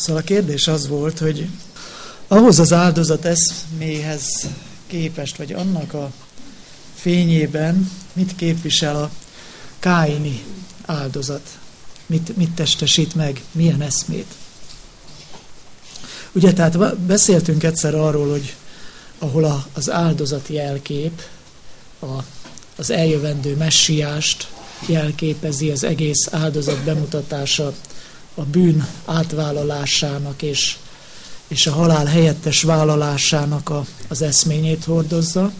Szóval a kérdés az volt, hogy ahhoz az áldozat eszméhez képest, vagy annak a fényében mit képvisel a káini áldozat? Mit, mit testesít meg? Milyen eszmét? Ugye, tehát beszéltünk egyszer arról, hogy ahol a, az áldozat jelkép, a, az eljövendő messiást jelképezi az egész áldozat bemutatása a bűn átvállalásának és, és a halál helyettes vállalásának a, az eszményét hordozza.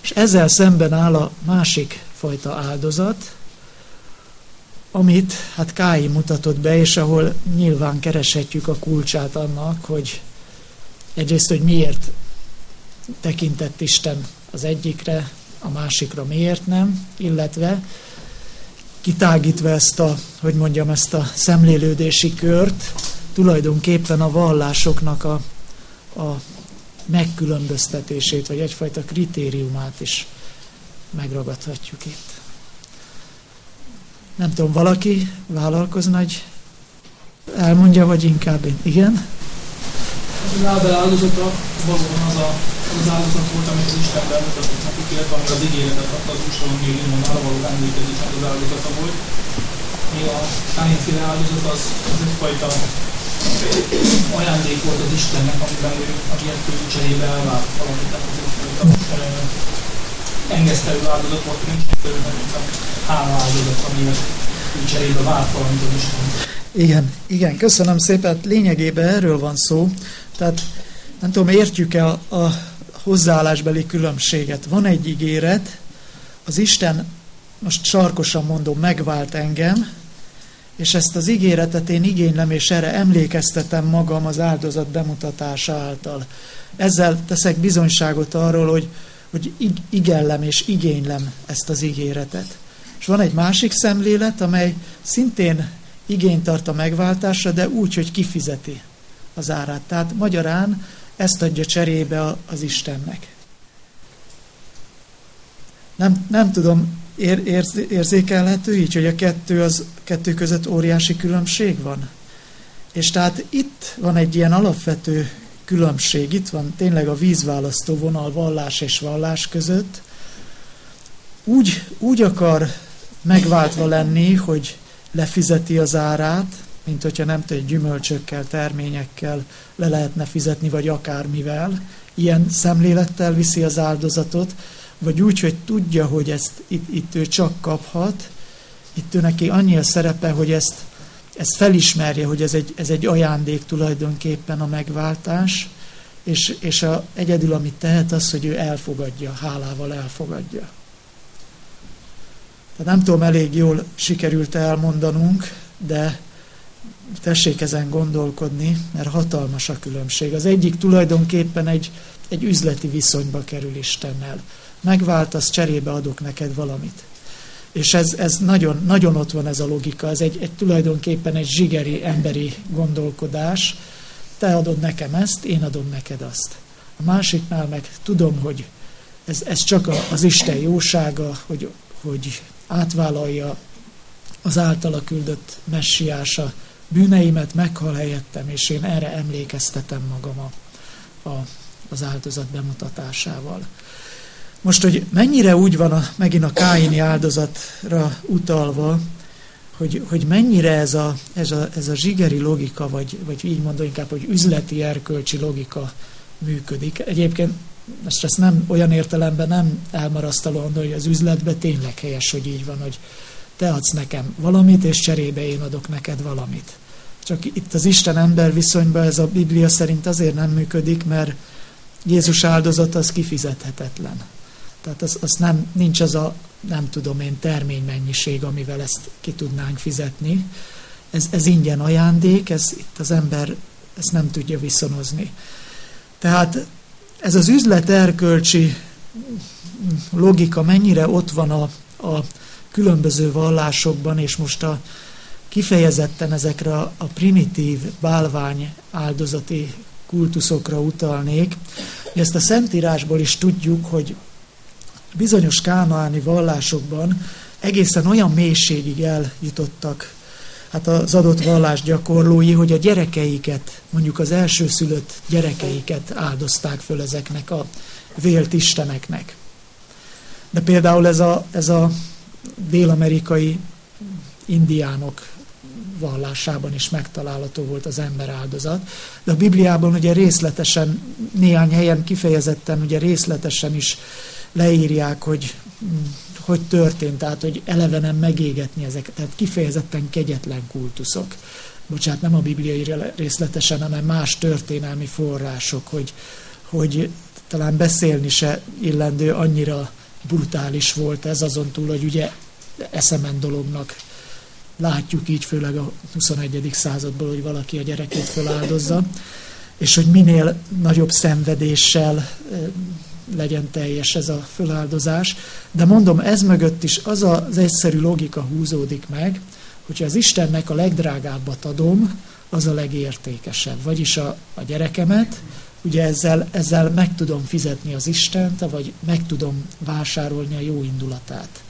És ezzel szemben áll a másik fajta áldozat, amit hát Kái mutatott be, és ahol nyilván kereshetjük a kulcsát annak, hogy egyrészt, hogy miért tekintett Isten az egyikre, a másikra miért nem, illetve kitágítva ezt a, hogy mondjam, ezt a szemlélődési kört, tulajdonképpen a vallásoknak a, a megkülönböztetését, vagy egyfajta kritériumát is megragadhatjuk itt. Nem tudom, valaki vállalkozna, hogy elmondja, vagy inkább én. Igen? Az áldozata valóban az a, az áldozat volt, amit az Isten bemutatott nekik, illetve amíg az ígéretet adta az ússalom Gélimon arra való emlékezésnek az áldozata volt. Mi a Káinféle áldozat az, az egyfajta ajándék volt az Istennek, amiben ő a ilyettől cserébe elvált valamit, tehát az egyfajta engesztelő áldozat volt, nincs a hála áldozat, amivel ő cserébe vált valamit az Isten. Igen, igen, köszönöm szépen. Lényegében erről van szó, tehát nem tudom, értjük-e a, a hozzáállásbeli különbséget. Van egy ígéret, az Isten, most sarkosan mondom, megvált engem, és ezt az ígéretet én igénylem, és erre emlékeztetem magam az áldozat bemutatása által. Ezzel teszek bizonyságot arról, hogy, hogy igellem és igénylem ezt az ígéretet. És van egy másik szemlélet, amely szintén igényt tart a megváltásra, de úgy, hogy kifizeti az árát. Tehát magyarán ezt adja cserébe az Istennek. Nem, nem tudom, ér, érz, érzékelhető így, hogy a kettő, az, kettő között óriási különbség van? És tehát itt van egy ilyen alapvető különbség, itt van tényleg a vízválasztó vonal vallás és vallás között. Úgy, úgy akar megváltva lenni, hogy lefizeti az árát, mint hogyha nem tudom, gyümölcsökkel, terményekkel le lehetne fizetni, vagy akármivel. Ilyen szemlélettel viszi az áldozatot, vagy úgy, hogy tudja, hogy ezt itt, itt ő csak kaphat, itt ő neki annyi a szerepe, hogy ezt, ezt felismerje, hogy ez egy, ez egy ajándék tulajdonképpen a megváltás, és, és a, egyedül, amit tehet, az, hogy ő elfogadja, hálával elfogadja. Tehát nem tudom, elég jól sikerült elmondanunk, de tessék ezen gondolkodni, mert hatalmas a különbség. Az egyik tulajdonképpen egy, egy üzleti viszonyba kerül Istennel. Megváltasz, cserébe adok neked valamit. És ez, ez nagyon, nagyon ott van ez a logika, ez egy, egy tulajdonképpen egy zsigeri, emberi gondolkodás. Te adod nekem ezt, én adom neked azt. A másiknál meg tudom, hogy ez, ez csak az Isten jósága, hogy, hogy átvállalja az általa küldött messiása bűneimet, meghal helyettem, és én erre emlékeztetem magam a, a, az áldozat bemutatásával. Most, hogy mennyire úgy van a, megint a káini áldozatra utalva, hogy, hogy mennyire ez a, ez, a, ez a zsigeri logika, vagy, vagy így mondom inkább, hogy üzleti erkölcsi logika működik. Egyébként most ezt nem olyan értelemben nem elmarasztalóan, hogy az üzletben tényleg helyes, hogy így van, hogy te adsz nekem valamit, és cserébe én adok neked valamit. Csak itt az Isten-ember viszonyban ez a Biblia szerint azért nem működik, mert Jézus áldozat az kifizethetetlen. Tehát az, az nem, nincs az a, nem tudom én, terménymennyiség, amivel ezt ki tudnánk fizetni. Ez, ez ingyen ajándék, ez itt az ember ezt nem tudja viszonozni. Tehát ez az üzlet erkölcsi logika mennyire ott van a, a különböző vallásokban, és most a, kifejezetten ezekre a primitív bálvány áldozati kultuszokra utalnék. Ezt a Szentírásból is tudjuk, hogy bizonyos kánaáni vallásokban egészen olyan mélységig eljutottak hát az adott vallás gyakorlói, hogy a gyerekeiket, mondjuk az elsőszülött gyerekeiket áldozták föl ezeknek a vélt isteneknek. De például ez a, ez a dél-amerikai indiánok vallásában is megtalálható volt az ember áldozat. De a Bibliában ugye részletesen, néhány helyen kifejezetten ugye részletesen is leírják, hogy hogy történt, tehát hogy elevenen megégetni ezeket, tehát kifejezetten kegyetlen kultuszok. Bocsát, nem a bibliai részletesen, hanem más történelmi források, hogy, hogy talán beszélni se illendő, annyira brutális volt ez, azon túl, hogy ugye eszemen dolognak látjuk így, főleg a 21. századból, hogy valaki a gyerekét feláldozza, és hogy minél nagyobb szenvedéssel legyen teljes ez a föláldozás. De mondom, ez mögött is az az egyszerű logika húzódik meg, hogyha az Istennek a legdrágábbat adom, az a legértékesebb. Vagyis a, a gyerekemet, ugye ezzel, ezzel meg tudom fizetni az Istent, vagy meg tudom vásárolni a jó indulatát.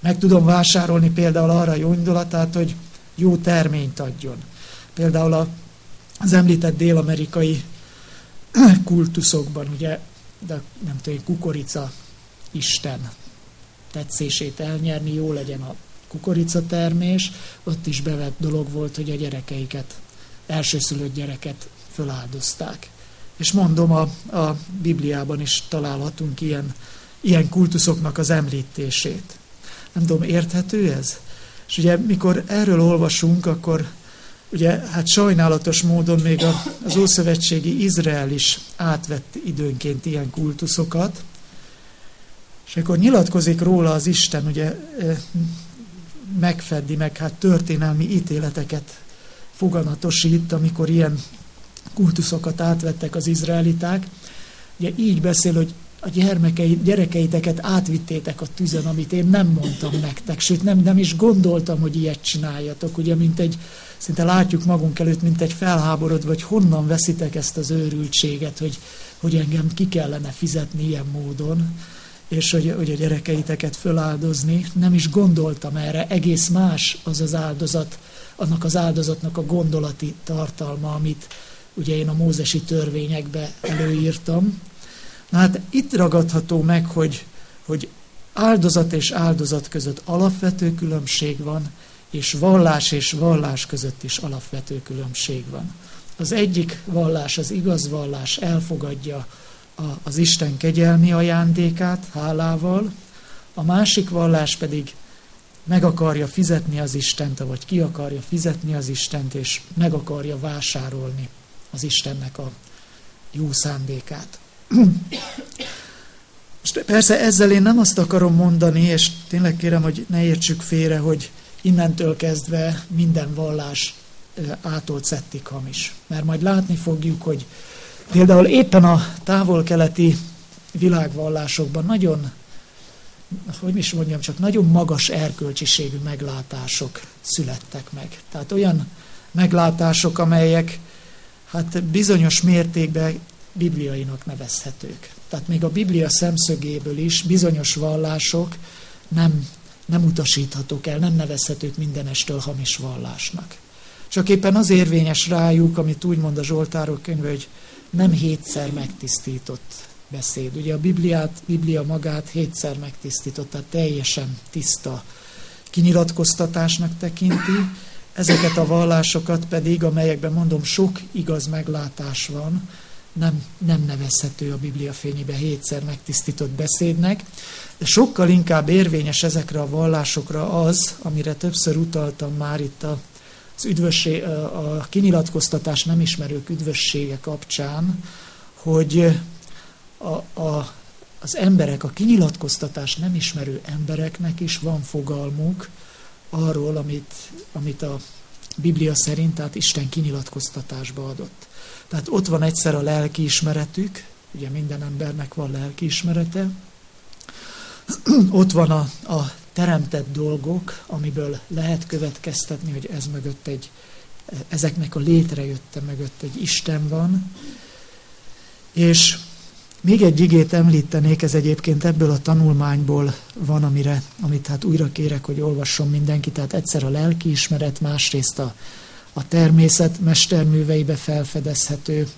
Meg tudom vásárolni például arra a jó indulatát, hogy jó terményt adjon. Például az említett dél-amerikai kultuszokban, ugye de nem tudom, kukorica Isten tetszését elnyerni, jó legyen a kukorica termés, ott is bevett dolog volt, hogy a gyerekeiket, elsőszülött gyereket föláldozták. És mondom, a, a Bibliában is találhatunk ilyen, ilyen kultuszoknak az említését. Nem tudom, érthető ez? És ugye mikor erről olvasunk, akkor Ugye, hát sajnálatos módon még az Ószövetségi Izrael is átvett időnként ilyen kultuszokat, és akkor nyilatkozik róla az Isten, ugye megfeddi meg, hát történelmi ítéleteket foganatosít, amikor ilyen kultuszokat átvettek az izraeliták. Ugye így beszél, hogy a gyermekei, gyerekeiteket átvittétek a tüzen, amit én nem mondtam nektek, sőt nem, nem is gondoltam, hogy ilyet csináljatok, ugye, mint egy, szinte látjuk magunk előtt, mint egy felháborod, vagy honnan veszitek ezt az őrültséget, hogy, hogy engem ki kellene fizetni ilyen módon, és hogy, hogy a gyerekeiteket föláldozni. Nem is gondoltam erre, egész más az az áldozat, annak az áldozatnak a gondolati tartalma, amit ugye én a mózesi törvényekbe előírtam, Na hát itt ragadható meg, hogy, hogy áldozat és áldozat között alapvető különbség van, és vallás és vallás között is alapvető különbség van. Az egyik vallás, az igaz vallás elfogadja a, az Isten kegyelmi ajándékát hálával, a másik vallás pedig meg akarja fizetni az Istent, vagy ki akarja fizetni az Istent, és meg akarja vásárolni az Istennek a jó szándékát. Most persze ezzel én nem azt akarom mondani, és tényleg kérem, hogy ne értsük félre, hogy innentől kezdve minden vallás átolt szettig hamis. Mert majd látni fogjuk, hogy például éppen a távol-keleti világvallásokban nagyon, hogy is mondjam, csak nagyon magas erkölcsiségű meglátások születtek meg. Tehát olyan meglátások, amelyek hát bizonyos mértékben bibliainak nevezhetők. Tehát még a Biblia szemszögéből is bizonyos vallások nem, nem utasíthatók el, nem nevezhetők mindenestől hamis vallásnak. Csak éppen az érvényes rájuk, amit úgy mond a Zsoltárok könyve, hogy nem hétszer megtisztított beszéd. Ugye a Bibliát, Biblia magát hétszer megtisztított, tehát teljesen tiszta kinyilatkoztatásnak tekinti, ezeket a vallásokat pedig, amelyekben mondom sok igaz meglátás van, nem, nem nevezhető a Biblia fényébe hétszer megtisztított beszédnek, de sokkal inkább érvényes ezekre a vallásokra az, amire többször utaltam már itt a, az üdvösség, a kinyilatkoztatás nem ismerők üdvössége kapcsán, hogy a, a, az emberek, a kinyilatkoztatás nem ismerő embereknek is van fogalmuk arról, amit, amit a Biblia szerint, tehát Isten kinyilatkoztatásba adott. Tehát ott van egyszer a lelkiismeretük, ugye minden embernek van lelkiismerete, ott van a, a teremtett dolgok, amiből lehet következtetni, hogy ez mögött egy, ezeknek a létrejötte mögött egy Isten van, és Még egy igét említenék, ez egyébként ebből a tanulmányból van, amire, amit hát újra kérek, hogy olvasson mindenki. Tehát egyszer a lelkiismeret, másrészt a, a természet mesterműveibe felfedezhető,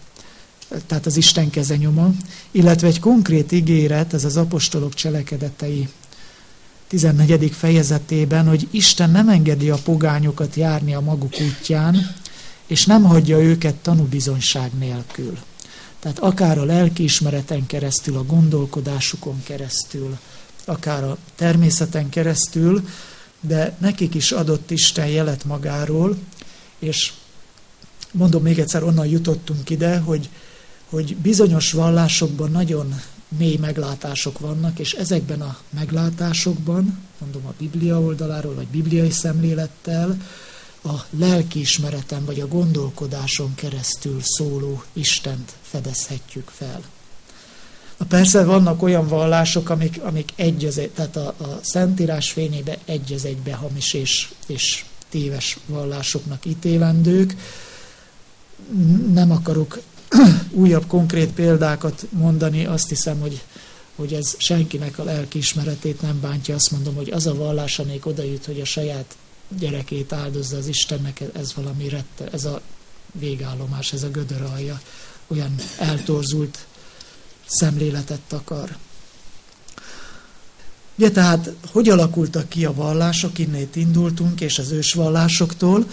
tehát az Isten kezenyoma, illetve egy konkrét ígéret, ez az apostolok cselekedetei 14. fejezetében, hogy Isten nem engedi a pogányokat járni a maguk útján, és nem hagyja őket tanúbizonyság nélkül. Tehát akár a lelkiismereten keresztül, a gondolkodásukon keresztül, akár a természeten keresztül, de nekik is adott Isten jelet magáról, és mondom még egyszer, onnan jutottunk ide, hogy, hogy bizonyos vallásokban nagyon mély meglátások vannak, és ezekben a meglátásokban, mondom a Biblia oldaláról, vagy bibliai szemlélettel, a lelkiismereten vagy a gondolkodáson keresztül szóló Istent fedezhetjük fel. Na persze vannak olyan vallások, amik, amik egy az egy, tehát a, a Szentírás fényébe egy az egybe hamis és, és téves vallásoknak ítélendők. Nem akarok újabb konkrét példákat mondani, azt hiszem, hogy, hogy ez senkinek a lelkiismeretét nem bántja. Azt mondom, hogy az a vallás, amelyik oda jut, hogy a saját gyerekét áldozza az Istennek, ez valami rette, ez a végállomás, ez a gödör alja, olyan eltorzult szemléletet takar. Ugye tehát, hogy alakultak ki a vallások, innét indultunk, és az ősvallásoktól,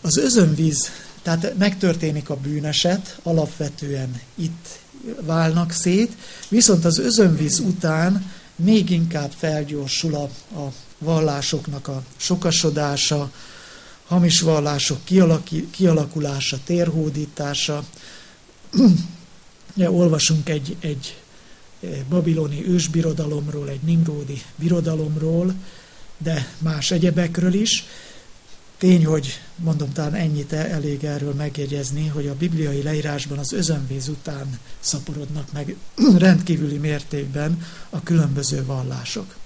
az özönvíz, tehát megtörténik a bűneset, alapvetően itt válnak szét, viszont az özönvíz után még inkább felgyorsul a, a vallásoknak a sokasodása, hamis vallások kialakulása, térhódítása. ja, olvasunk egy, egy eh, babiloni ősbirodalomról, egy nimródi birodalomról, de más egyebekről is. Tény, hogy mondom, talán ennyit elég erről megjegyezni, hogy a bibliai leírásban az özönvíz után szaporodnak meg rendkívüli mértékben a különböző vallások.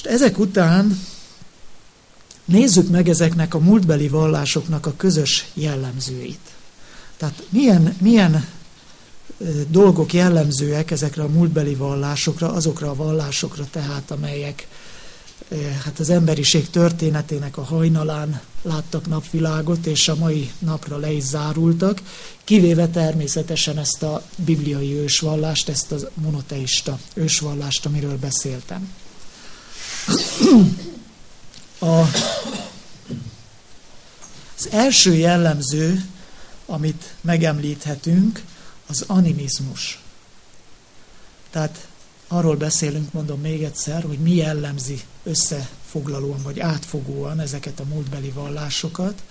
És ezek után nézzük meg ezeknek a múltbeli vallásoknak a közös jellemzőit. Tehát milyen, milyen dolgok jellemzőek ezekre a múltbeli vallásokra, azokra a vallásokra tehát, amelyek hát az emberiség történetének a hajnalán láttak napvilágot, és a mai napra le is zárultak, kivéve természetesen ezt a bibliai ősvallást, ezt a monoteista ősvallást, amiről beszéltem. A, az első jellemző, amit megemlíthetünk, az animizmus. Tehát arról beszélünk, mondom még egyszer, hogy mi jellemzi összefoglalóan vagy átfogóan ezeket a múltbeli vallásokat.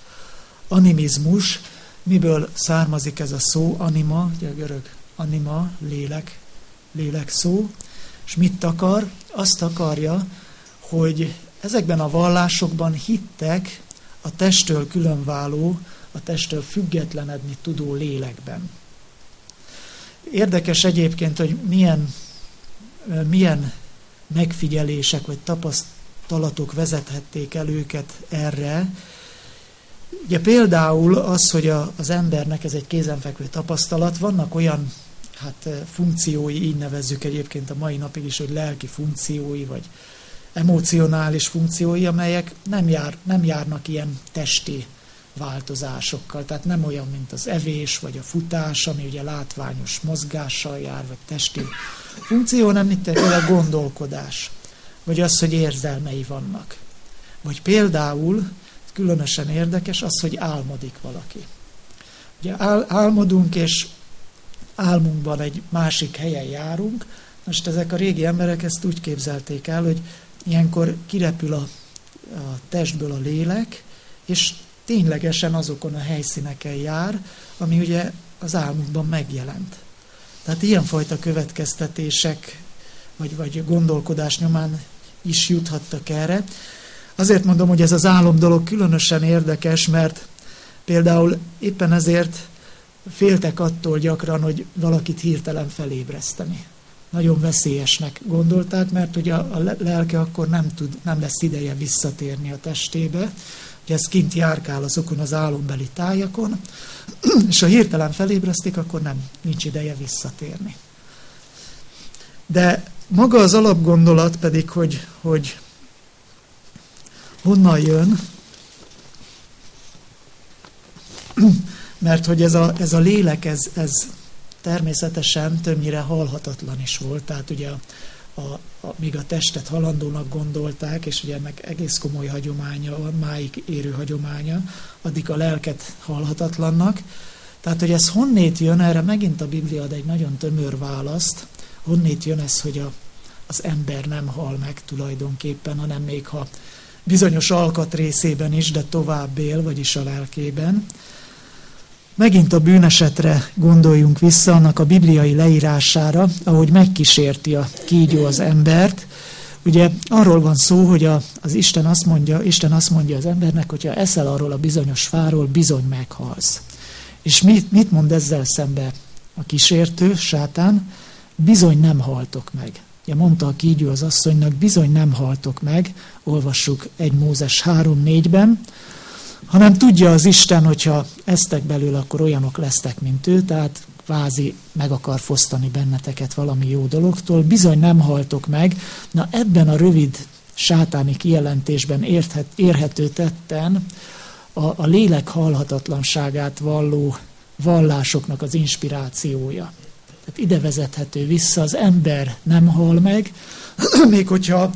Animizmus, miből származik ez a szó, anima, ugye a görög anima, lélek, lélek szó, és mit akar? Azt akarja, hogy ezekben a vallásokban hittek a testtől különváló, a testtől függetlenedni tudó lélekben. Érdekes egyébként, hogy milyen, milyen megfigyelések vagy tapasztalatok vezethették el őket erre. Ugye például az, hogy a, az embernek ez egy kézenfekvő tapasztalat, vannak olyan hát funkciói, így nevezzük egyébként a mai napig is, hogy lelki funkciói, vagy emocionális funkciói, amelyek nem, jár, nem járnak ilyen testi változásokkal. Tehát nem olyan, mint az evés, vagy a futás, ami ugye látványos mozgással jár, vagy testi funkció, hanem mint a gondolkodás, vagy az, hogy érzelmei vannak. Vagy például, különösen érdekes, az, hogy álmodik valaki. Ugye ál, álmodunk, és álmunkban egy másik helyen járunk, most ezek a régi emberek ezt úgy képzelték el, hogy ilyenkor kirepül a, a testből a lélek, és ténylegesen azokon a helyszíneken jár, ami ugye az álmunkban megjelent. Tehát ilyenfajta következtetések, vagy, vagy gondolkodás nyomán is juthattak erre. Azért mondom, hogy ez az álom dolog különösen érdekes, mert például éppen ezért féltek attól gyakran, hogy valakit hirtelen felébreszteni nagyon veszélyesnek gondolták, mert ugye a lelke akkor nem, tud, nem lesz ideje visszatérni a testébe. hogy ez kint járkál azokon az álombeli tájakon, és ha hirtelen felébresztik, akkor nem, nincs ideje visszatérni. De maga az alapgondolat pedig, hogy, hogy honnan jön, mert hogy ez a, ez a lélek, ez, ez természetesen többnyire halhatatlan is volt, tehát ugye a, a, a, míg a testet halandónak gondolták, és ugye ennek egész komoly hagyománya máig érő hagyománya, addig a lelket halhatatlannak. Tehát, hogy ez honnét jön, erre megint a Biblia ad egy nagyon tömör választ, honnét jön ez, hogy a, az ember nem hal meg tulajdonképpen, hanem még ha bizonyos alkatrészében is, de tovább él, vagyis a lelkében. Megint a bűnesetre gondoljunk vissza, annak a bibliai leírására, ahogy megkísérti a kígyó az embert. Ugye arról van szó, hogy a, az Isten azt mondja, Isten azt mondja az embernek, hogyha eszel arról a bizonyos fáról, bizony meghalsz. És mit, mit mond ezzel szembe a kísértő, sátán? Bizony nem haltok meg. Ugye mondta a kígyó az asszonynak, bizony nem haltok meg, olvassuk egy Mózes 3-4-ben, hanem tudja az Isten, hogyha eztek belőle, akkor olyanok lesztek, mint ő, tehát vázi meg akar fosztani benneteket valami jó dologtól, bizony nem haltok meg. Na ebben a rövid sátáni kijelentésben érthet, érhető tetten a, a lélek halhatatlanságát valló vallásoknak az inspirációja. Tehát ide vezethető vissza, az ember nem hal meg, még hogyha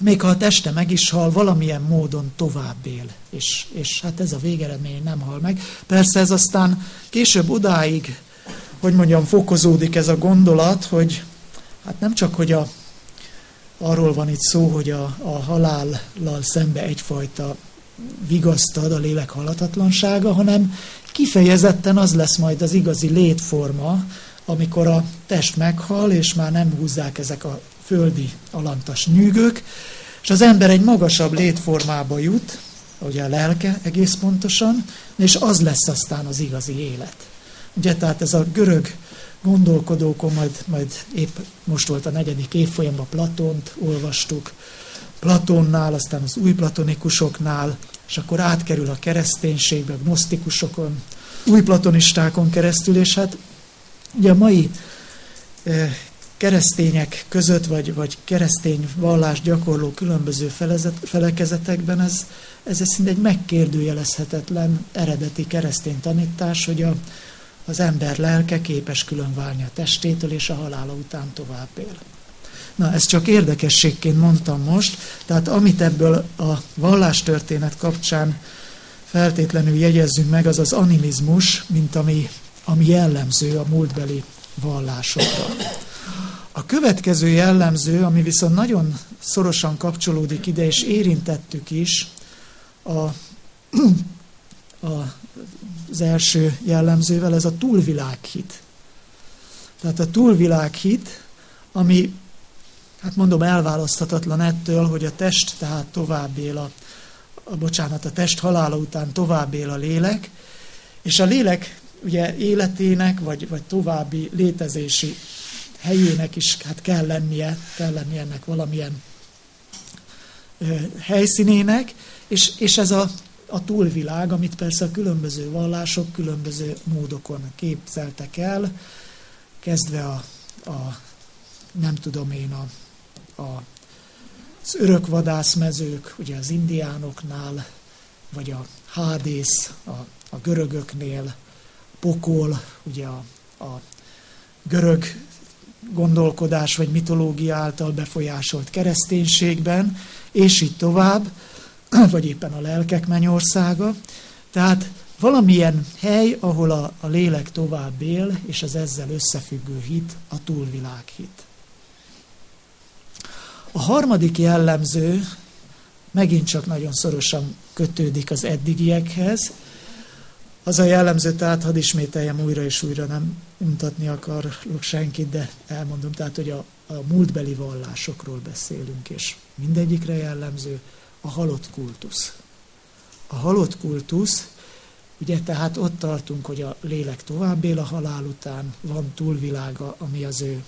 még ha a teste meg is hal, valamilyen módon tovább él. És, és hát ez a végeredmény nem hal meg. Persze ez aztán később odáig, hogy mondjam, fokozódik ez a gondolat, hogy hát nem csak, hogy a, arról van itt szó, hogy a, a halállal szembe egyfajta vigasztad a lélek halatatlansága, hanem kifejezetten az lesz majd az igazi létforma, amikor a test meghal, és már nem húzzák ezek a földi alantas nyűgök, és az ember egy magasabb létformába jut, ugye a lelke egész pontosan, és az lesz aztán az igazi élet. Ugye, tehát ez a görög gondolkodókon, majd, majd épp most volt a negyedik évfolyamban Platont olvastuk, Platonnál, aztán az új platonikusoknál, és akkor átkerül a kereszténységbe, a gnosztikusokon, új platonistákon keresztül, és hát ugye a mai eh, keresztények között, vagy, vagy keresztény vallás gyakorló különböző felezet, felekezetekben ez, ez szinte egy megkérdőjelezhetetlen eredeti keresztény tanítás, hogy a, az ember lelke képes külön válni a testétől, és a halála után tovább él. Na, ezt csak érdekességként mondtam most, tehát amit ebből a vallástörténet kapcsán feltétlenül jegyezzünk meg, az az animizmus, mint ami, ami jellemző a múltbeli vallásokra. A következő jellemző, ami viszont nagyon szorosan kapcsolódik ide, és érintettük is, a, a, az első jellemzővel, ez a túlvilághit. Tehát a túlvilághit, ami, hát mondom, elválaszthatatlan ettől, hogy a test tehát tovább él a, a bocsánat, a test halála után tovább él a lélek, és a lélek ugye életének, vagy, vagy további létezési helyének is hát kell lennie, kell lennie ennek valamilyen ö, helyszínének, és, és ez a, a túlvilág, amit persze a különböző vallások különböző módokon képzeltek el, kezdve a, a nem tudom én, a, a, az örökvadászmezők, ugye az indiánoknál, vagy a hádész a, a görögöknél, pokol, ugye a, a görög gondolkodás vagy mitológia által befolyásolt kereszténységben, és így tovább, vagy éppen a lelkek mennyországa. Tehát valamilyen hely, ahol a, a lélek tovább él, és az ezzel összefüggő hit, a túlvilághit. A harmadik jellemző megint csak nagyon szorosan kötődik az eddigiekhez, az a jellemző, tehát hadd ismételjem újra és újra, nem untatni akarok senkit, de elmondom, tehát, hogy a, a múltbeli vallásokról beszélünk, és mindegyikre jellemző a halott kultusz. A halott kultusz, ugye tehát ott tartunk, hogy a lélek tovább él a halál után, van túlvilága, ami az ő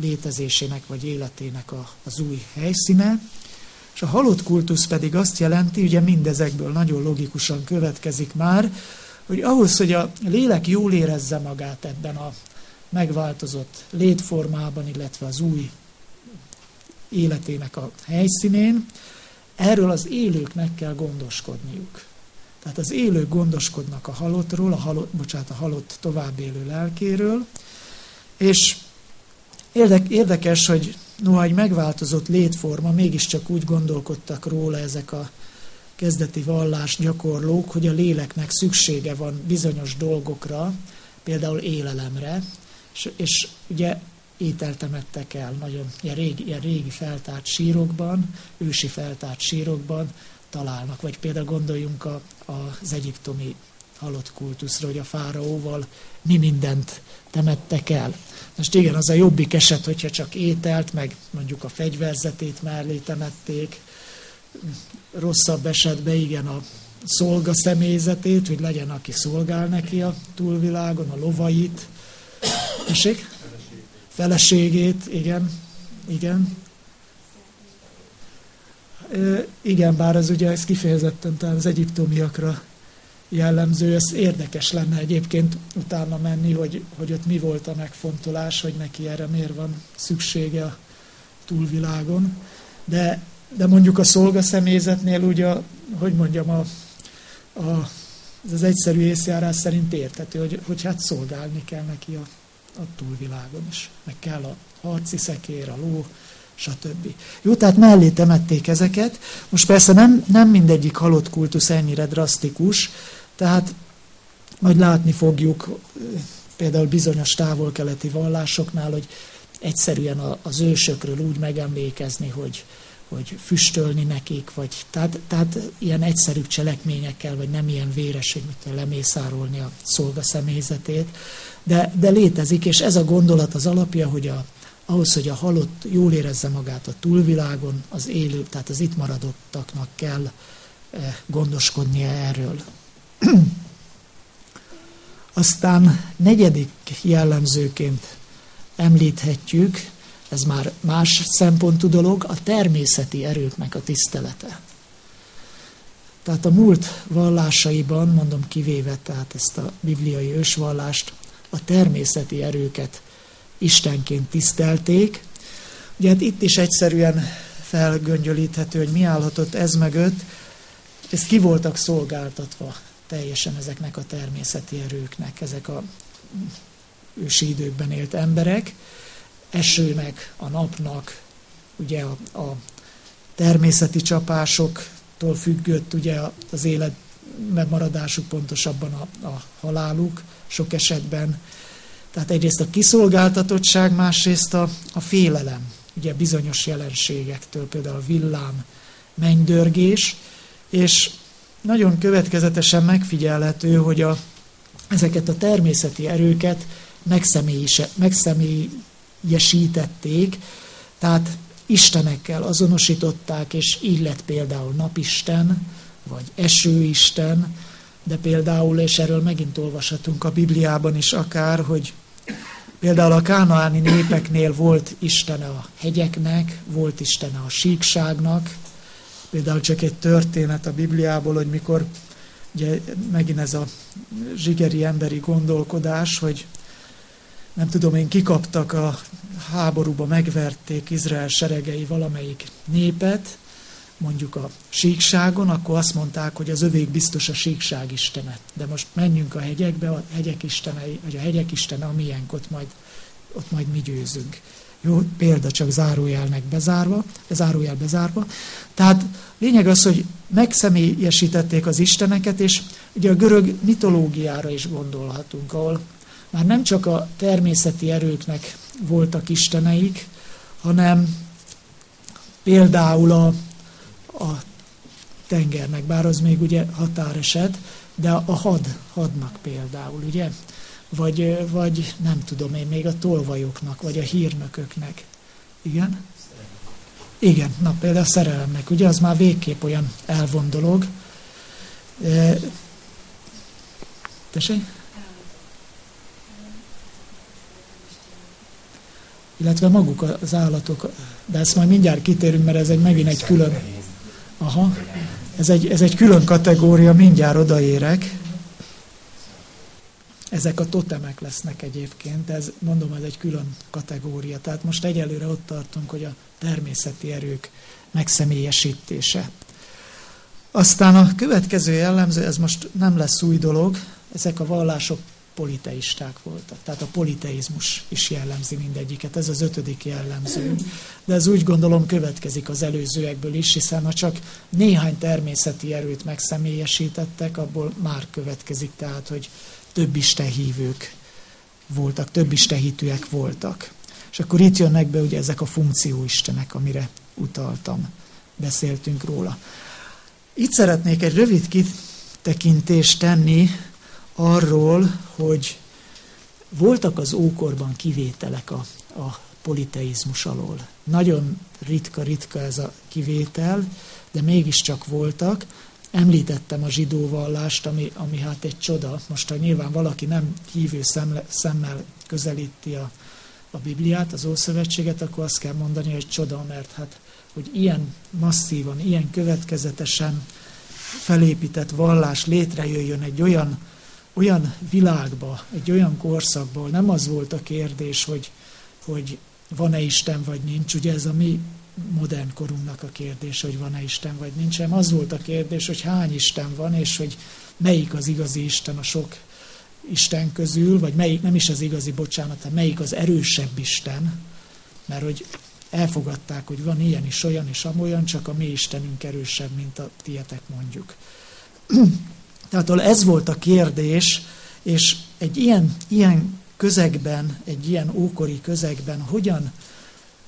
létezésének vagy életének a, az új helyszíne, És a halott kultusz pedig azt jelenti, ugye mindezekből nagyon logikusan következik már, hogy ahhoz, hogy a lélek jól érezze magát ebben a megváltozott létformában, illetve az új életének a helyszínén, erről az élőknek kell gondoskodniuk. Tehát az élők gondoskodnak a halottról, a halott, bocsánat, a halott tovább élő lelkéről, és érdekes, hogy noha egy megváltozott létforma, mégiscsak úgy gondolkodtak róla ezek a kezdeti vallás gyakorlók, hogy a léleknek szüksége van bizonyos dolgokra, például élelemre, és, és ugye ételtemettek el nagyon ilyen régi, ilyen régi feltárt sírokban, ősi feltárt sírokban találnak, vagy például gondoljunk a, az egyiptomi halott kultuszra, hogy a fáraóval mi mindent temettek el. Most igen, az a jobbik eset, hogyha csak ételt, meg mondjuk a fegyverzetét mellé temették, rosszabb esetben igen a szolga személyzetét, hogy legyen, aki szolgál neki a túlvilágon, a lovait. Tessék? Feleségét, igen, igen. E, igen, bár ez ugye ez kifejezetten talán az egyiptomiakra jellemző, ez érdekes lenne egyébként utána menni, hogy, hogy ott mi volt a megfontolás, hogy neki erre miért van szüksége a túlvilágon. De de mondjuk a szolgaszemélyzetnél ugye, hogy mondjam, a, a, ez az egyszerű észjárás szerint érthető, hogy, hogy hát szolgálni kell neki a, a túlvilágon is. Meg kell a harci szekér, a ló, stb. Jó, tehát mellé temették ezeket. Most persze nem, nem mindegyik halott kultusz ennyire drasztikus, tehát majd látni fogjuk például bizonyos távol-keleti vallásoknál, hogy egyszerűen az ősökről úgy megemlékezni, hogy, hogy füstölni nekik, vagy tehát, tehát ilyen egyszerű cselekményekkel, vagy nem ilyen véres, hogy mit lemészárolni a szolga személyzetét, de, de létezik, és ez a gondolat az alapja, hogy a, ahhoz, hogy a halott jól érezze magát a túlvilágon, az élő, tehát az itt maradottaknak kell eh, gondoskodnia erről. Aztán negyedik jellemzőként említhetjük, ez már más szempontú dolog, a természeti erőknek a tisztelete. Tehát a múlt vallásaiban, mondom kivéve tehát ezt a bibliai ősvallást, a természeti erőket Istenként tisztelték. Ugye hát itt is egyszerűen felgöngyölíthető, hogy mi állhatott ez mögött, ezt ki voltak szolgáltatva teljesen ezeknek a természeti erőknek, ezek a ősi időkben élt emberek, esőnek, a napnak, ugye a, a természeti csapásoktól függött ugye az élet megmaradásuk, pontosabban a, a haláluk sok esetben. Tehát egyrészt a kiszolgáltatottság, másrészt a, a félelem, ugye bizonyos jelenségektől, például a villám, mennydörgés, és nagyon következetesen megfigyelhető, hogy a, ezeket a természeti erőket megszemély, teljesítették, tehát istenekkel azonosították, és így lett például napisten, vagy esőisten, de például, és erről megint olvashatunk a Bibliában is akár, hogy például a kánaáni népeknél volt istene a hegyeknek, volt istene a síkságnak, például csak egy történet a Bibliából, hogy mikor ugye megint ez a zsigeri emberi gondolkodás, hogy nem tudom én, kikaptak a háborúba, megverték Izrael seregei valamelyik népet, mondjuk a síkságon, akkor azt mondták, hogy az övék biztos a síkság istene. De most menjünk a hegyekbe, a hegyek istenei, vagy a hegyek istene, a miénk, ott majd, ott majd mi győzünk. Jó, példa csak zárójelnek bezárva, zárójel bezárva. Tehát lényeg az, hogy megszemélyesítették az isteneket, és ugye a görög mitológiára is gondolhatunk, ahol már nem csak a természeti erőknek voltak isteneik, hanem például a, a tengernek, bár az még ugye határeset, de a had, hadnak például, ugye? Vagy, vagy nem tudom én, még a tolvajoknak, vagy a hírnököknek. Igen? Igen, na például a szerelemnek, ugye az már végképp olyan elvon dolog. Tessék? Illetve maguk az állatok, de ezt majd mindjárt kitérünk, mert ez egy megint egy külön... Aha, ez egy, ez egy külön kategória, mindjárt odaérek. Ezek a totemek lesznek egyébként, ez mondom, ez egy külön kategória. Tehát most egyelőre ott tartunk, hogy a természeti erők megszemélyesítése. Aztán a következő jellemző, ez most nem lesz új dolog, ezek a vallások politeisták voltak. Tehát a politeizmus is jellemzi mindegyiket, ez az ötödik jellemző. De ez úgy gondolom következik az előzőekből is, hiszen ha csak néhány természeti erőt megszemélyesítettek, abból már következik, tehát, hogy több hívők voltak, több hitűek voltak. És akkor itt jönnek be ugye ezek a funkcióistenek, amire utaltam, beszéltünk róla. Itt szeretnék egy rövid kitekintést tenni arról, hogy voltak az ókorban kivételek a, a politeizmus alól. Nagyon ritka-ritka ez a kivétel, de mégiscsak voltak. Említettem a zsidó vallást, ami, ami hát egy csoda. Most, ha nyilván valaki nem hívő szemle, szemmel közelíti a, a Bibliát, az Ószövetséget, akkor azt kell mondani, hogy csoda, mert hát, hogy ilyen masszívan, ilyen következetesen felépített vallás létrejöjjön egy olyan olyan világba, egy olyan korszakból nem az volt a kérdés, hogy, hogy van-e Isten vagy nincs, ugye ez a mi modern korunknak a kérdés, hogy van-e Isten vagy nincs, hanem az volt a kérdés, hogy hány Isten van, és hogy melyik az igazi Isten a sok Isten közül, vagy melyik, nem is az igazi, bocsánat, melyik az erősebb Isten, mert hogy elfogadták, hogy van ilyen is, olyan is, amolyan, csak a mi Istenünk erősebb, mint a tietek mondjuk. Tehát ez volt a kérdés, és egy ilyen, ilyen közegben, egy ilyen ókori közegben hogyan,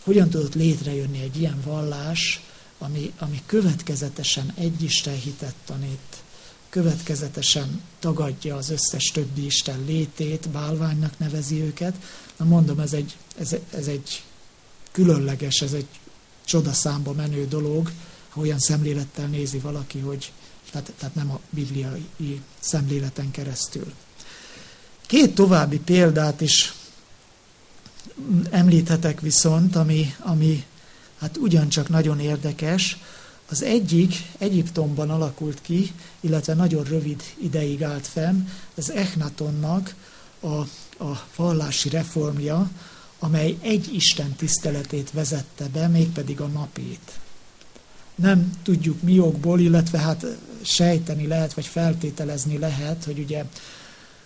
hogyan tudott létrejönni egy ilyen vallás, ami, ami következetesen egy Isten hitet tanít, következetesen tagadja az összes többi Isten létét, bálványnak nevezi őket. Na mondom, ez egy, ez, ez egy különleges, ez egy csodaszámba menő dolog, ha olyan szemlélettel nézi valaki, hogy, tehát, tehát nem a bibliai szemléleten keresztül. Két további példát is említhetek viszont, ami, ami hát ugyancsak nagyon érdekes. Az egyik Egyiptomban alakult ki, illetve nagyon rövid ideig állt fenn, az Echnatonnak a, a vallási reformja, amely egy Isten tiszteletét vezette be, mégpedig a napét nem tudjuk mi okból, illetve hát sejteni lehet, vagy feltételezni lehet, hogy ugye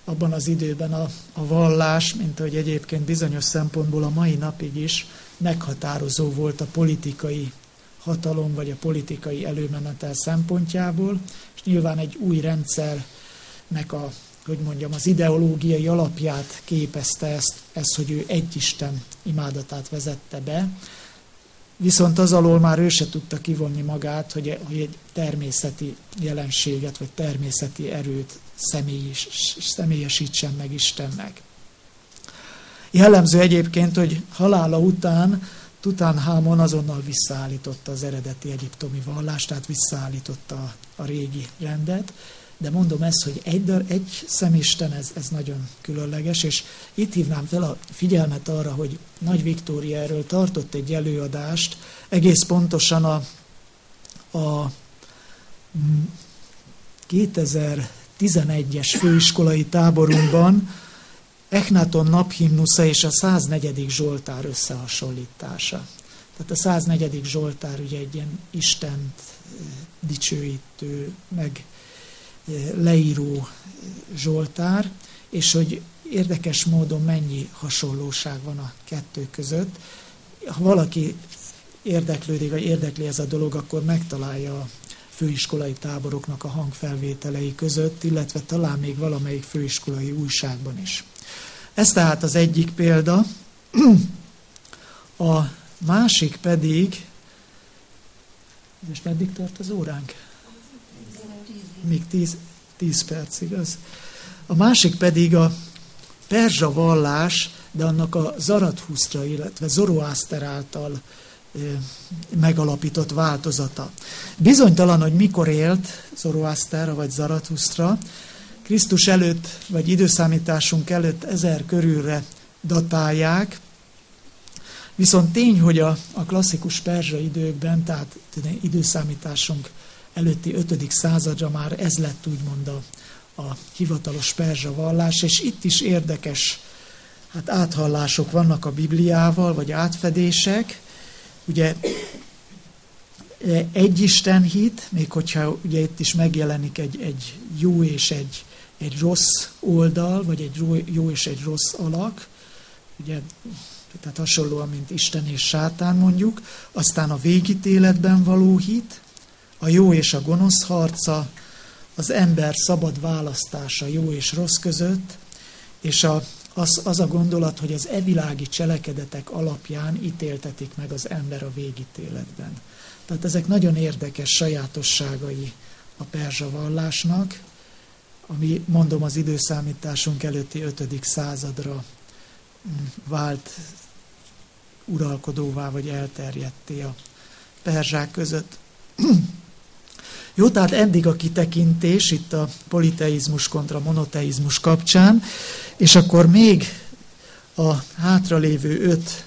abban az időben a, a vallás, mint hogy egyébként bizonyos szempontból a mai napig is meghatározó volt a politikai hatalom, vagy a politikai előmenetel szempontjából, és nyilván egy új rendszernek a, hogy mondjam, az ideológiai alapját képezte ezt, ez, hogy ő egy Isten imádatát vezette be, Viszont az alól már ő se tudta kivonni magát, hogy, hogy egy természeti jelenséget, vagy természeti erőt személyes, személyesítsen meg Istennek. Jellemző egyébként, hogy halála után Tutánhámon azonnal visszaállította az eredeti egyiptomi vallást, tehát visszaállította a régi rendet, de mondom ezt, hogy egy, egy szemisten, ez, ez nagyon különleges, és itt hívnám fel a figyelmet arra, hogy Nagy Viktória erről tartott egy előadást, egész pontosan a, a 2011-es főiskolai táborunkban Echnaton naphimnusza és a 104. Zsoltár összehasonlítása. Tehát a 104. Zsoltár ugye egy ilyen Istent eh, dicsőítő, meg leíró Zsoltár, és hogy érdekes módon mennyi hasonlóság van a kettő között. Ha valaki érdeklődik, vagy érdekli ez a dolog, akkor megtalálja a főiskolai táboroknak a hangfelvételei között, illetve talán még valamelyik főiskolai újságban is. Ez tehát az egyik példa. A másik pedig, és meddig tart az óránk? Még 10, 10 percig az. A másik pedig a perzsa vallás, de annak a Zarathusztra, illetve Zoroaster által megalapított változata. Bizonytalan, hogy mikor élt Zoroaster vagy Zarathustra, Krisztus előtt, vagy időszámításunk előtt ezer körülre datálják, Viszont tény, hogy a, a klasszikus perzsa időkben, tehát időszámításunk előtti 5. századra már ez lett úgymond a, a hivatalos perzsa vallás, és itt is érdekes hát áthallások vannak a Bibliával, vagy átfedések. Ugye egy Isten hit, még hogyha ugye itt is megjelenik egy, egy jó és egy, egy rossz oldal, vagy egy jó és egy rossz alak, ugye, tehát hasonlóan, mint Isten és sátán mondjuk, aztán a végítéletben való hit, a jó és a gonosz harca, az ember szabad választása jó és rossz között, és a, az, az a gondolat, hogy az evilági cselekedetek alapján ítéltetik meg az ember a végítéletben. Tehát ezek nagyon érdekes sajátosságai a perzsa vallásnak, ami mondom az időszámításunk előtti 5. századra mm, vált uralkodóvá vagy elterjedté a perzsák között. Jó, tehát eddig a kitekintés itt a politeizmus kontra monoteizmus kapcsán, és akkor még a hátralévő öt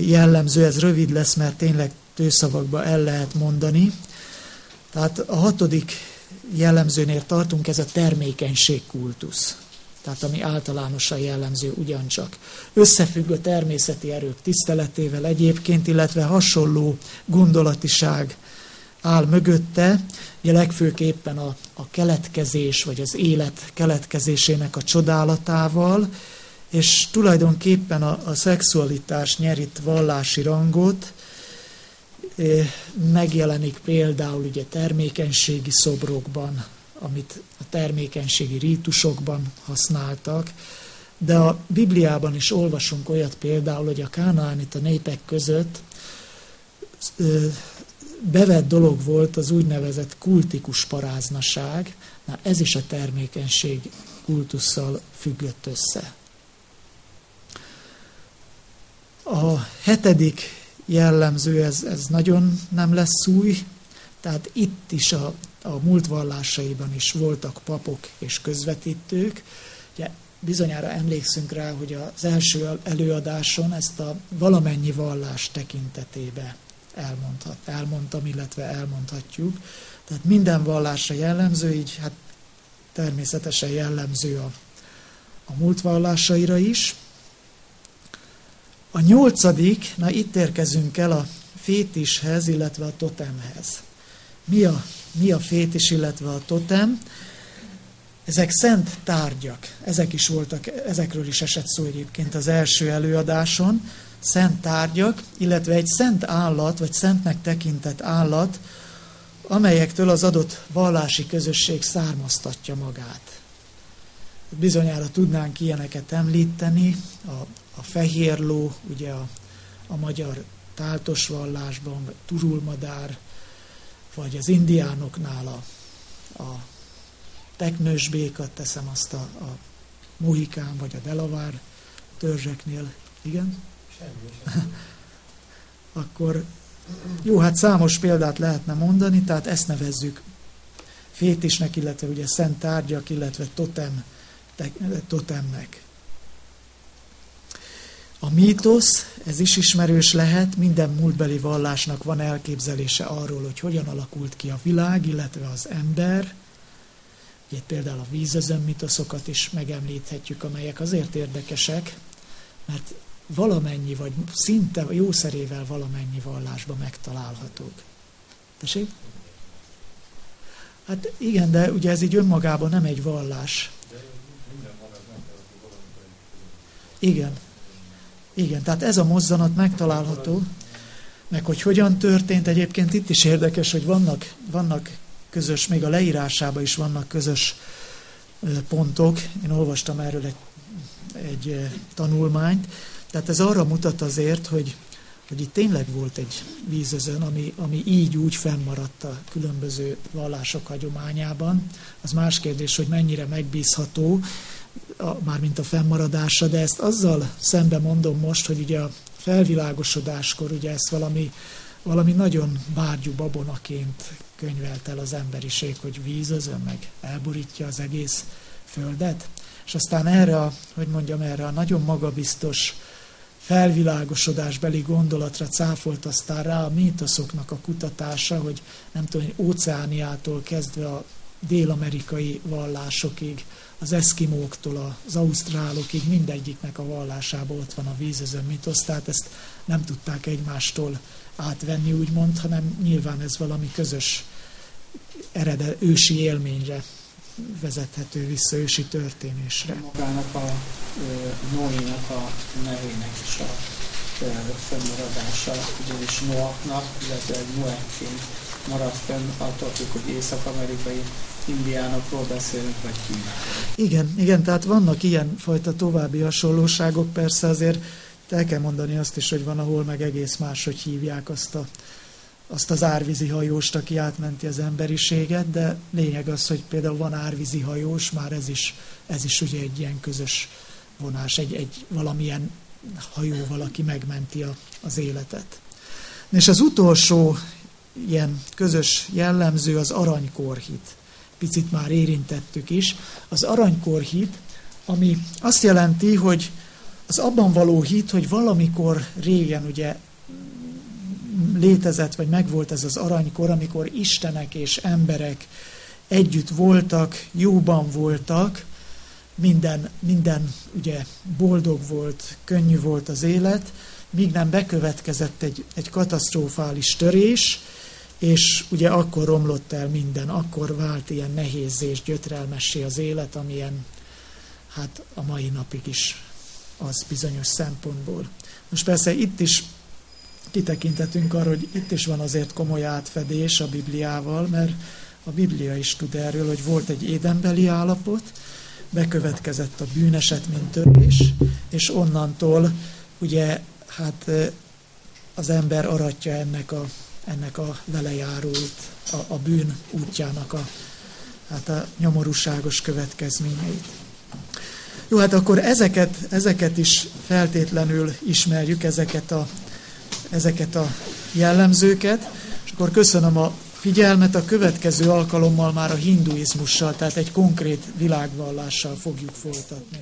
jellemző, ez rövid lesz, mert tényleg tőszavakba el lehet mondani. Tehát a hatodik jellemzőnél tartunk, ez a termékenységkultusz. Tehát ami általánosan jellemző ugyancsak. Összefügg a természeti erők tiszteletével egyébként, illetve hasonló gondolatiság áll mögötte, ugye legfőképpen a, a keletkezés, vagy az élet keletkezésének a csodálatával, és tulajdonképpen a, a szexualitás nyerit vallási rangot, megjelenik például ugye termékenységi szobrokban, amit a termékenységi rítusokban használtak, de a Bibliában is olvasunk olyat például, hogy a kánaánita népek között bevett dolog volt az úgynevezett kultikus paráznaság, na ez is a termékenység kultusszal függött össze. A hetedik jellemző, ez, ez nagyon nem lesz új, tehát itt is a, a múlt vallásaiban is voltak papok és közvetítők. Ugye bizonyára emlékszünk rá, hogy az első előadáson ezt a valamennyi vallás tekintetébe elmondhat, elmondtam, illetve elmondhatjuk. Tehát minden vallásra jellemző, így hát természetesen jellemző a, a múlt vallásaira is. A nyolcadik, na itt érkezünk el a fétishez, illetve a totemhez. Mi a, mi a fétis, illetve a totem? Ezek szent tárgyak. Ezek is voltak, ezekről is esett szó egyébként az első előadáson szent tárgyak, illetve egy szent állat, vagy szentnek tekintett állat, amelyektől az adott vallási közösség származtatja magát. Bizonyára tudnánk ilyeneket említeni, a, a fehér ló, ugye a, a magyar táltos vallásban, vagy turulmadár, vagy az indiánoknál a, a teknős békat, teszem azt a, a mohikán, vagy a delavár törzseknél. Igen? Akkor jó, hát számos példát lehetne mondani, tehát ezt nevezzük fétisnek, illetve ugye szent tárgyak, illetve totem, te, totemnek. A mítosz, ez is ismerős lehet, minden múltbeli vallásnak van elképzelése arról, hogy hogyan alakult ki a világ, illetve az ember. Ugye például a vízözön mitoszokat is megemlíthetjük, amelyek azért érdekesek, mert valamennyi, vagy szinte jószerével valamennyi vallásban megtalálhatók. Tessék? Hát igen, de ugye ez így önmagában nem egy vallás. Igen. Igen, tehát ez a mozzanat megtalálható, meg hogy hogyan történt. Egyébként itt is érdekes, hogy vannak, vannak közös, még a leírásában is vannak közös pontok. Én olvastam erről egy, egy tanulmányt, tehát ez arra mutat azért, hogy, hogy itt tényleg volt egy vízözön, ami, ami így úgy fennmaradt a különböző vallások hagyományában. Az más kérdés, hogy mennyire megbízható, a, mármint a fennmaradása, de ezt azzal szembe mondom most, hogy ugye a felvilágosodáskor ugye ezt valami, valami nagyon bárgyú babonaként könyvelt el az emberiség, hogy vízözön, meg elborítja az egész földet. És aztán erre, hogy mondjam, erre a nagyon magabiztos felvilágosodásbeli gondolatra cáfolt aztán rá a mítoszoknak a kutatása, hogy nem tudom, hogy óceániától kezdve a dél-amerikai vallásokig, az eszkimóktól az ausztrálokig, mindegyiknek a vallásában ott van a vízözön mitosz, tehát ezt nem tudták egymástól átvenni, úgymond, hanem nyilván ez valami közös erede, ősi élményre vezethető vissza, ősi történésre. Magának a Noénak a nevének is a fennmaradása, ugyanis Noaknak, illetve Noekként maradt fenn, attól függ, hogy észak-amerikai indiánokról beszélünk, vagy Kínáról. Igen, igen, tehát vannak ilyen fajta további hasonlóságok, persze azért el kell mondani azt is, hogy van, ahol meg egész máshogy hívják azt, a, azt az árvízi hajóst, aki átmenti az emberiséget, de lényeg az, hogy például van árvízi hajós, már ez is, ez is ugye egy ilyen közös vonás, egy, egy valamilyen hajóval, aki megmenti a, az életet. És az utolsó ilyen közös jellemző az aranykorhit. Picit már érintettük is. Az aranykorhit, ami azt jelenti, hogy az abban való hit, hogy valamikor régen ugye létezett, vagy megvolt ez az aranykor, amikor istenek és emberek együtt voltak, jóban voltak, minden, minden ugye boldog volt, könnyű volt az élet, míg nem bekövetkezett egy, egy katasztrofális törés, és ugye akkor romlott el minden, akkor vált ilyen nehéz és gyötrelmessé az élet, amilyen hát a mai napig is az bizonyos szempontból. Most persze itt is kitekintetünk arra, hogy itt is van azért komoly átfedés a Bibliával, mert a Biblia is tud erről, hogy volt egy édenbeli állapot, bekövetkezett a bűneset, mint törés, és onnantól ugye hát az ember aratja ennek a, ennek a velejáróit, a, a bűn útjának a, hát a nyomorúságos következményeit. Jó, hát akkor ezeket, ezeket is feltétlenül ismerjük, ezeket a, ezeket a jellemzőket, és akkor köszönöm a figyelmet, a következő alkalommal már a hinduizmussal, tehát egy konkrét világvallással fogjuk folytatni.